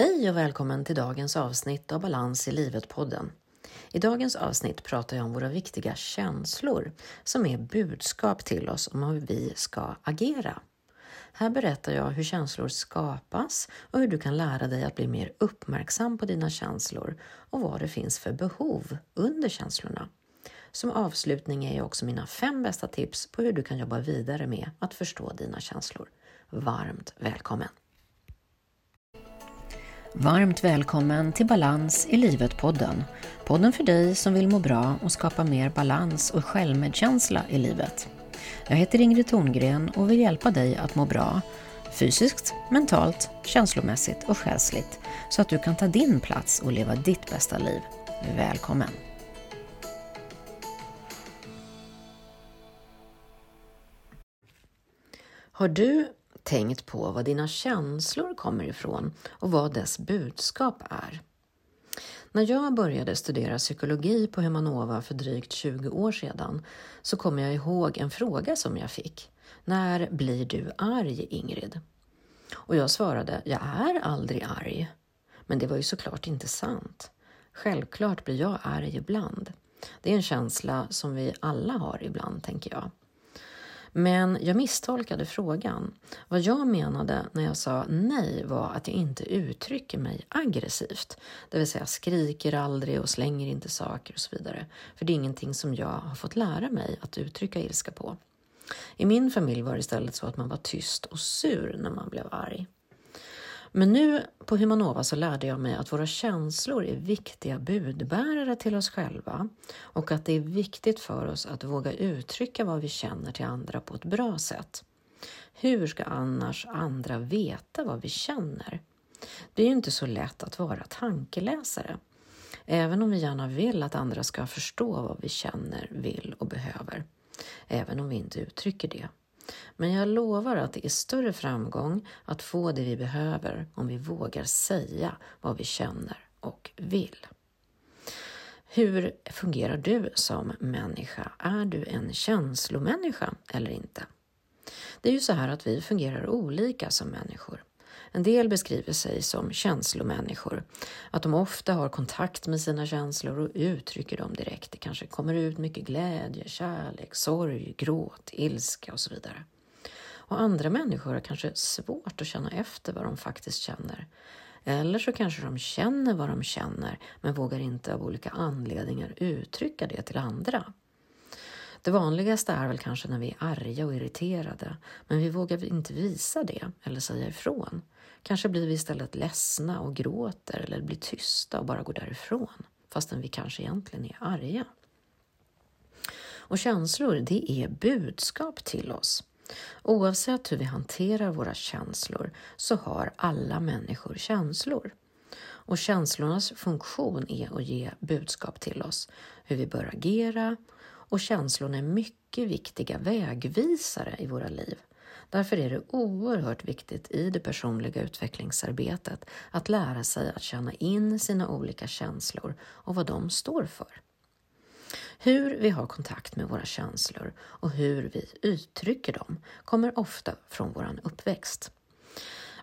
Hej och välkommen till dagens avsnitt av Balans i livet-podden. I dagens avsnitt pratar jag om våra viktiga känslor som är budskap till oss om hur vi ska agera. Här berättar jag hur känslor skapas och hur du kan lära dig att bli mer uppmärksam på dina känslor och vad det finns för behov under känslorna. Som avslutning är jag också mina fem bästa tips på hur du kan jobba vidare med att förstå dina känslor. Varmt välkommen! Varmt välkommen till Balans i livet-podden. Podden för dig som vill må bra och skapa mer balans och självmedkänsla i livet. Jag heter Ingrid Thorngren och vill hjälpa dig att må bra fysiskt, mentalt, känslomässigt och själsligt så att du kan ta din plats och leva ditt bästa liv. Välkommen! Har du tänkt på var dina känslor kommer ifrån och vad dess budskap är? När jag började studera psykologi på Humanova för drygt 20 år sedan så kommer jag ihåg en fråga som jag fick. När blir du arg, Ingrid? Och jag svarade, jag är aldrig arg. Men det var ju såklart inte sant. Självklart blir jag arg ibland. Det är en känsla som vi alla har ibland, tänker jag. Men jag misstolkade frågan. Vad jag menade när jag sa nej var att jag inte uttrycker mig aggressivt. Det vill säga skriker aldrig och slänger inte saker och så vidare. För det är ingenting som jag har fått lära mig att uttrycka ilska på. I min familj var det istället så att man var tyst och sur när man blev arg. Men nu på Humanova så lärde jag mig att våra känslor är viktiga budbärare till oss själva och att det är viktigt för oss att våga uttrycka vad vi känner till andra på ett bra sätt. Hur ska annars andra veta vad vi känner? Det är ju inte så lätt att vara tankeläsare. Även om vi gärna vill att andra ska förstå vad vi känner, vill och behöver. Även om vi inte uttrycker det. Men jag lovar att det är större framgång att få det vi behöver om vi vågar säga vad vi känner och vill. Hur fungerar du som människa? Är du en känslomänniska eller inte? Det är ju så här att vi fungerar olika som människor. En del beskriver sig som känslomänniskor, att de ofta har kontakt med sina känslor och uttrycker dem direkt. Det kanske kommer ut mycket glädje, kärlek, sorg, gråt, ilska och så vidare. Och andra människor har kanske svårt att känna efter vad de faktiskt känner. Eller så kanske de känner vad de känner men vågar inte av olika anledningar uttrycka det till andra. Det vanligaste är väl kanske när vi är arga och irriterade, men vi vågar inte visa det eller säga ifrån. Kanske blir vi istället ledsna och gråter eller blir tysta och bara går därifrån, fastän vi kanske egentligen är arga. Och känslor, det är budskap till oss. Oavsett hur vi hanterar våra känslor så har alla människor känslor. Och känslornas funktion är att ge budskap till oss, hur vi bör agera och känslorna är mycket viktiga vägvisare i våra liv. Därför är det oerhört viktigt i det personliga utvecklingsarbetet att lära sig att känna in sina olika känslor och vad de står för. Hur vi har kontakt med våra känslor och hur vi uttrycker dem kommer ofta från vår uppväxt.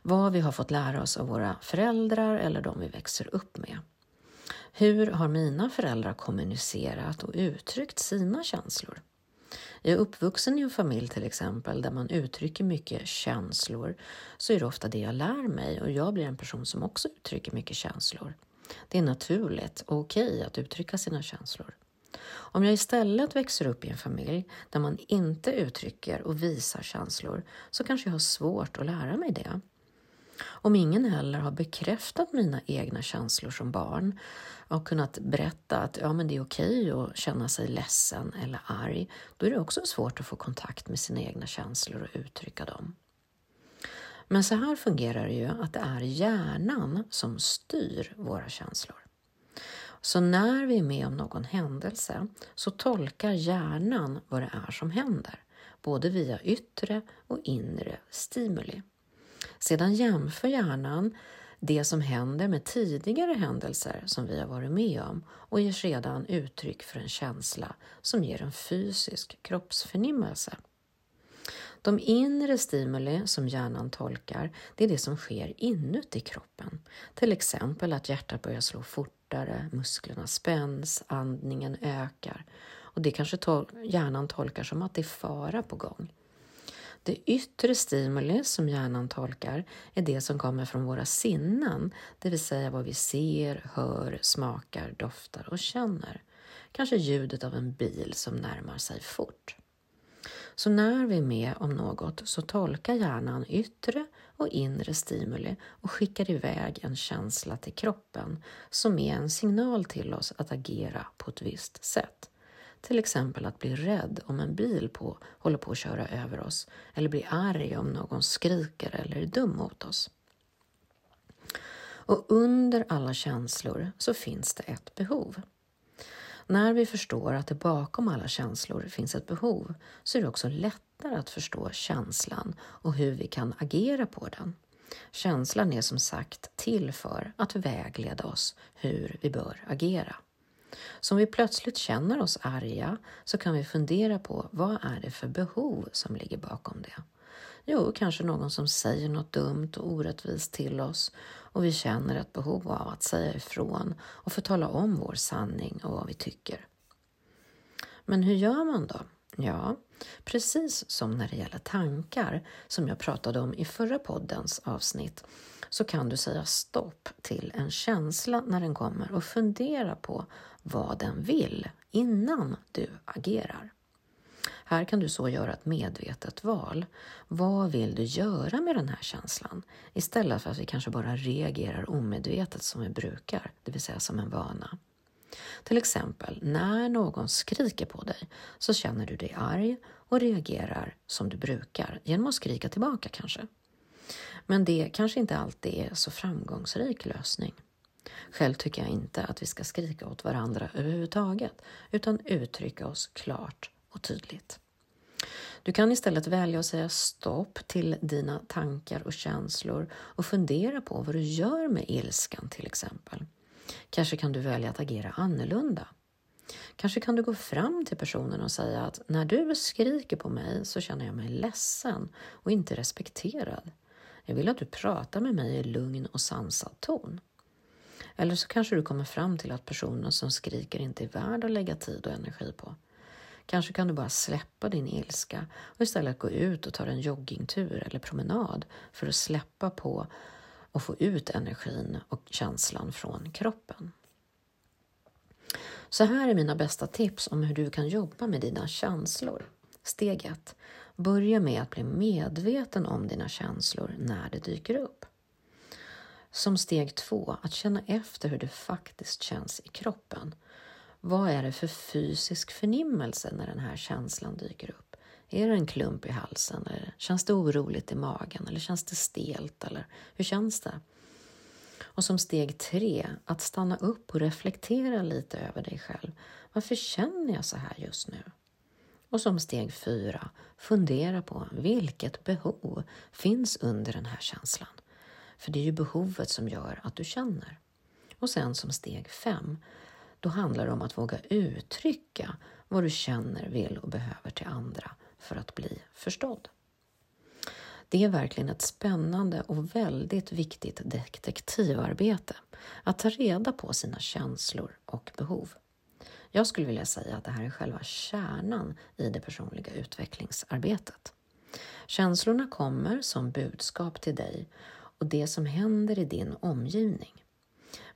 Vad vi har fått lära oss av våra föräldrar eller de vi växer upp med. Hur har mina föräldrar kommunicerat och uttryckt sina känslor? Jag är uppvuxen i en familj till exempel där man uttrycker mycket känslor så är det ofta det jag lär mig och jag blir en person som också uttrycker mycket känslor. Det är naturligt och okej att uttrycka sina känslor. Om jag istället växer upp i en familj där man inte uttrycker och visar känslor så kanske jag har svårt att lära mig det. Om ingen heller har bekräftat mina egna känslor som barn och kunnat berätta att ja, men det är okej att känna sig ledsen eller arg, då är det också svårt att få kontakt med sina egna känslor och uttrycka dem. Men så här fungerar det ju att det är hjärnan som styr våra känslor. Så när vi är med om någon händelse så tolkar hjärnan vad det är som händer, både via yttre och inre stimuli. Sedan jämför hjärnan det som händer med tidigare händelser som vi har varit med om och ger sedan uttryck för en känsla som ger en fysisk kroppsförnimmelse. De inre stimuli som hjärnan tolkar, det är det som sker inuti kroppen. Till exempel att hjärtat börjar slå fortare, musklerna spänns, andningen ökar. Och det kanske tol hjärnan tolkar som att det är fara på gång. Det yttre stimuli som hjärnan tolkar är det som kommer från våra sinnen, det vill säga vad vi ser, hör, smakar, doftar och känner. Kanske ljudet av en bil som närmar sig fort. Så när vi är med om något så tolkar hjärnan yttre och inre stimuli och skickar iväg en känsla till kroppen som är en signal till oss att agera på ett visst sätt. Till exempel att bli rädd om en bil på, håller på att köra över oss eller bli arg om någon skriker eller är dum mot oss. Och under alla känslor så finns det ett behov. När vi förstår att det bakom alla känslor finns ett behov så är det också lättare att förstå känslan och hur vi kan agera på den. Känslan är som sagt till för att vägleda oss hur vi bör agera. Så om vi plötsligt känner oss arga så kan vi fundera på vad är det för behov som ligger bakom det? Jo, kanske någon som säger något dumt och orättvist till oss och vi känner ett behov av att säga ifrån och få tala om vår sanning och vad vi tycker. Men hur gör man då? Ja, precis som när det gäller tankar som jag pratade om i förra poddens avsnitt så kan du säga stopp till en känsla när den kommer och fundera på vad den vill innan du agerar. Här kan du så göra ett medvetet val. Vad vill du göra med den här känslan? Istället för att vi kanske bara reagerar omedvetet som vi brukar, det vill säga som en vana. Till exempel, när någon skriker på dig så känner du dig arg och reagerar som du brukar, genom att skrika tillbaka kanske. Men det kanske inte alltid är så framgångsrik lösning. Själv tycker jag inte att vi ska skrika åt varandra överhuvudtaget, utan uttrycka oss klart och tydligt. Du kan istället välja att säga stopp till dina tankar och känslor och fundera på vad du gör med ilskan till exempel. Kanske kan du välja att agera annorlunda. Kanske kan du gå fram till personen och säga att när du skriker på mig så känner jag mig ledsen och inte respekterad. Jag vill att du pratar med mig i lugn och sansad ton. Eller så kanske du kommer fram till att personen som skriker inte är värd att lägga tid och energi på. Kanske kan du bara släppa din ilska och istället gå ut och ta en joggingtur eller promenad för att släppa på och få ut energin och känslan från kroppen. Så här är mina bästa tips om hur du kan jobba med dina känslor. Steg 1. Börja med att bli medveten om dina känslor när det dyker upp. Som steg 2. Att känna efter hur det faktiskt känns i kroppen. Vad är det för fysisk förnimmelse när den här känslan dyker upp? Är det en klump i halsen? Eller känns det oroligt i magen? Eller känns det stelt? Eller hur känns det? Och som steg tre, att stanna upp och reflektera lite över dig själv. Varför känner jag så här just nu? Och som steg fyra, fundera på vilket behov finns under den här känslan? För det är ju behovet som gör att du känner. Och sen som steg fem, då handlar det om att våga uttrycka vad du känner, vill och behöver till andra för att bli förstådd. Det är verkligen ett spännande och väldigt viktigt detektivarbete att ta reda på sina känslor och behov. Jag skulle vilja säga att det här är själva kärnan i det personliga utvecklingsarbetet. Känslorna kommer som budskap till dig och det som händer i din omgivning.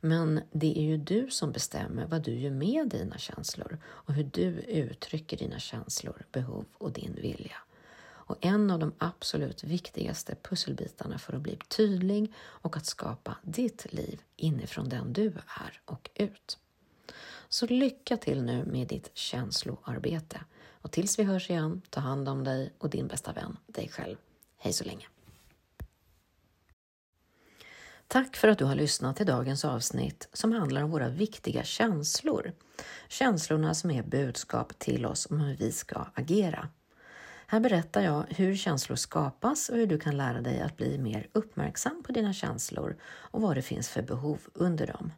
Men det är ju du som bestämmer vad du gör med dina känslor och hur du uttrycker dina känslor, behov och din vilja. Och en av de absolut viktigaste pusselbitarna för att bli tydlig och att skapa ditt liv inifrån den du är och ut. Så lycka till nu med ditt känsloarbete. Och tills vi hörs igen, ta hand om dig och din bästa vän, dig själv. Hej så länge! Tack för att du har lyssnat till dagens avsnitt som handlar om våra viktiga känslor. Känslorna som är budskap till oss om hur vi ska agera. Här berättar jag hur känslor skapas och hur du kan lära dig att bli mer uppmärksam på dina känslor och vad det finns för behov under dem.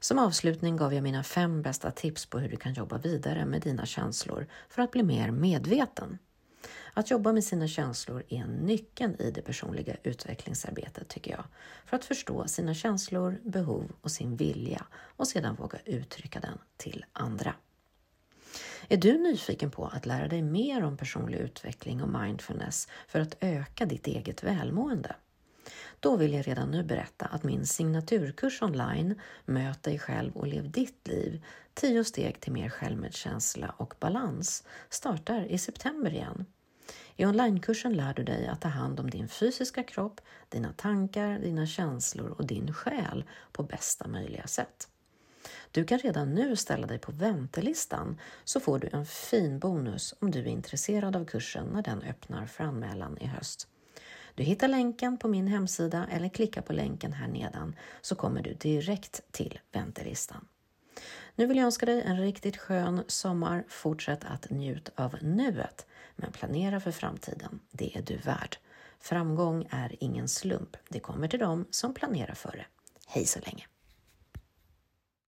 Som avslutning gav jag mina fem bästa tips på hur du kan jobba vidare med dina känslor för att bli mer medveten. Att jobba med sina känslor är nyckeln i det personliga utvecklingsarbetet tycker jag. För att förstå sina känslor, behov och sin vilja och sedan våga uttrycka den till andra. Är du nyfiken på att lära dig mer om personlig utveckling och mindfulness för att öka ditt eget välmående? Då vill jag redan nu berätta att min signaturkurs online Möt dig själv och lev ditt liv 10 steg till mer självmedkänsla och balans startar i september igen. I onlinekursen lär du dig att ta hand om din fysiska kropp, dina tankar, dina känslor och din själ på bästa möjliga sätt. Du kan redan nu ställa dig på väntelistan så får du en fin bonus om du är intresserad av kursen när den öppnar för anmälan i höst. Du hittar länken på min hemsida eller klicka på länken här nedan så kommer du direkt till väntelistan. Nu vill jag önska dig en riktigt skön sommar. Fortsätt att njuta av nuet, men planera för framtiden. Det är du värd. Framgång är ingen slump. Det kommer till dem som planerar för det. Hej så länge!